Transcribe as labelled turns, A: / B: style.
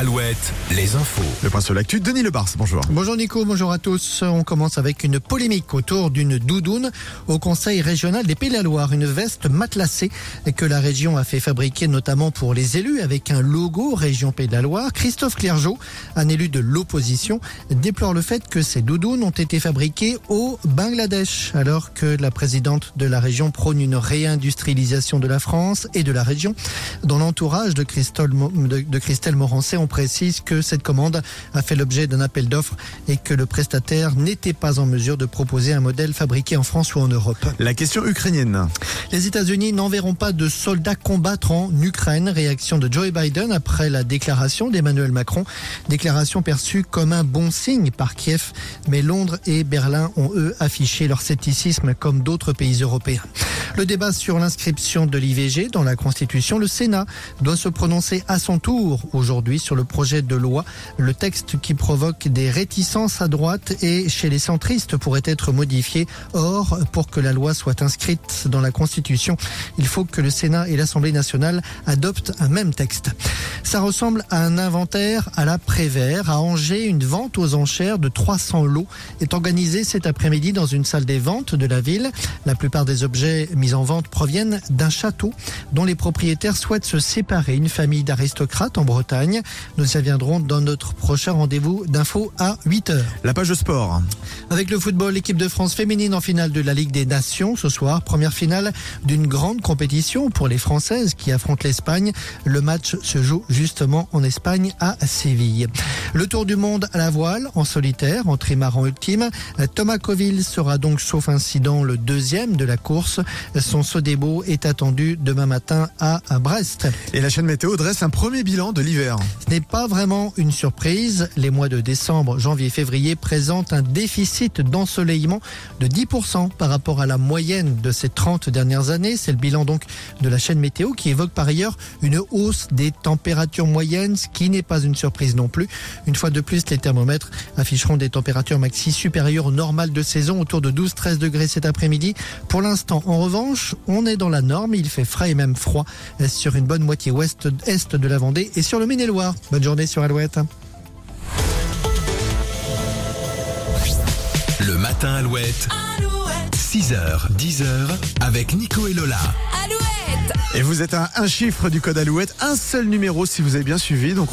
A: Alouette, les infos.
B: Le point sur l'actu, Denis Lebars, bonjour.
C: Bonjour Nico, bonjour à tous. On commence avec une polémique autour d'une doudoune au Conseil régional des Pays de la Loire. Une veste matelassée que la région a fait fabriquer notamment pour les élus avec un logo région Pays de la Loire. Christophe Clergeau, un élu de l'opposition, déplore le fait que ces doudounes ont été fabriquées au Bangladesh alors que la présidente de la région prône une réindustrialisation de la France et de la région. Dans l'entourage de Christelle, de, de Christelle Morancet, on précise que cette commande a fait l'objet d'un appel d'offres et que le prestataire n'était pas en mesure de proposer un modèle fabriqué en France ou en Europe.
B: La question ukrainienne.
C: Les États-Unis n'enverront pas de soldats combattre en Ukraine. Réaction de Joe Biden après la déclaration d'Emmanuel Macron. Déclaration perçue comme un bon signe par Kiev. Mais Londres et Berlin ont eux affiché leur scepticisme comme d'autres pays européens. Le débat sur l'inscription de l'IVG dans la Constitution, le Sénat doit se prononcer à son tour aujourd'hui sur le projet de loi. Le texte qui provoque des réticences à droite et chez les centristes pourrait être modifié. Or, pour que la loi soit inscrite dans la Constitution, il faut que le Sénat et l'Assemblée nationale adoptent un même texte. Ça ressemble à un inventaire à la Prévert. À Angers, une vente aux enchères de 300 lots est organisée cet après-midi dans une salle des ventes de la ville. La plupart des objets mis en vente proviennent d'un château dont les propriétaires souhaitent se séparer. Une famille d'aristocrates en Bretagne. Nous y reviendrons dans notre prochain rendez-vous d'infos à 8 heures.
B: La page de sport.
C: Avec le football, l'équipe de France féminine en finale de la Ligue des Nations ce soir. Première finale d'une grande compétition pour les Françaises qui affrontent l'Espagne. Le match se joue justement en Espagne à Séville. Le tour du monde à la voile en solitaire en trimaran ultime. Thomas Coville sera donc sauf incident le deuxième de la course. Son Sodebo est attendu demain matin à Brest.
B: Et la chaîne météo dresse un premier bilan de l'hiver.
C: Ce pas vraiment une surprise. Les mois de décembre, janvier, février présentent un déficit d'ensoleillement de 10% par rapport à la moyenne de ces 30 dernières années. C'est le bilan donc de la chaîne météo qui évoque par ailleurs une hausse des températures moyennes, ce qui n'est pas une surprise non plus. Une fois de plus, les thermomètres afficheront des températures maxi supérieures au normal de saison, autour de 12-13 degrés cet après-midi. Pour l'instant, en revanche, on est dans la norme. Il fait frais et même froid sur une bonne moitié ouest-est de la Vendée et sur le Maine-et-Loire. Bonne journée sur Alouette.
A: Le matin Alouette. 6h, 10h, avec Nico et Lola.
B: Et vous êtes à un chiffre du code Alouette, un seul numéro si vous avez bien suivi. Donc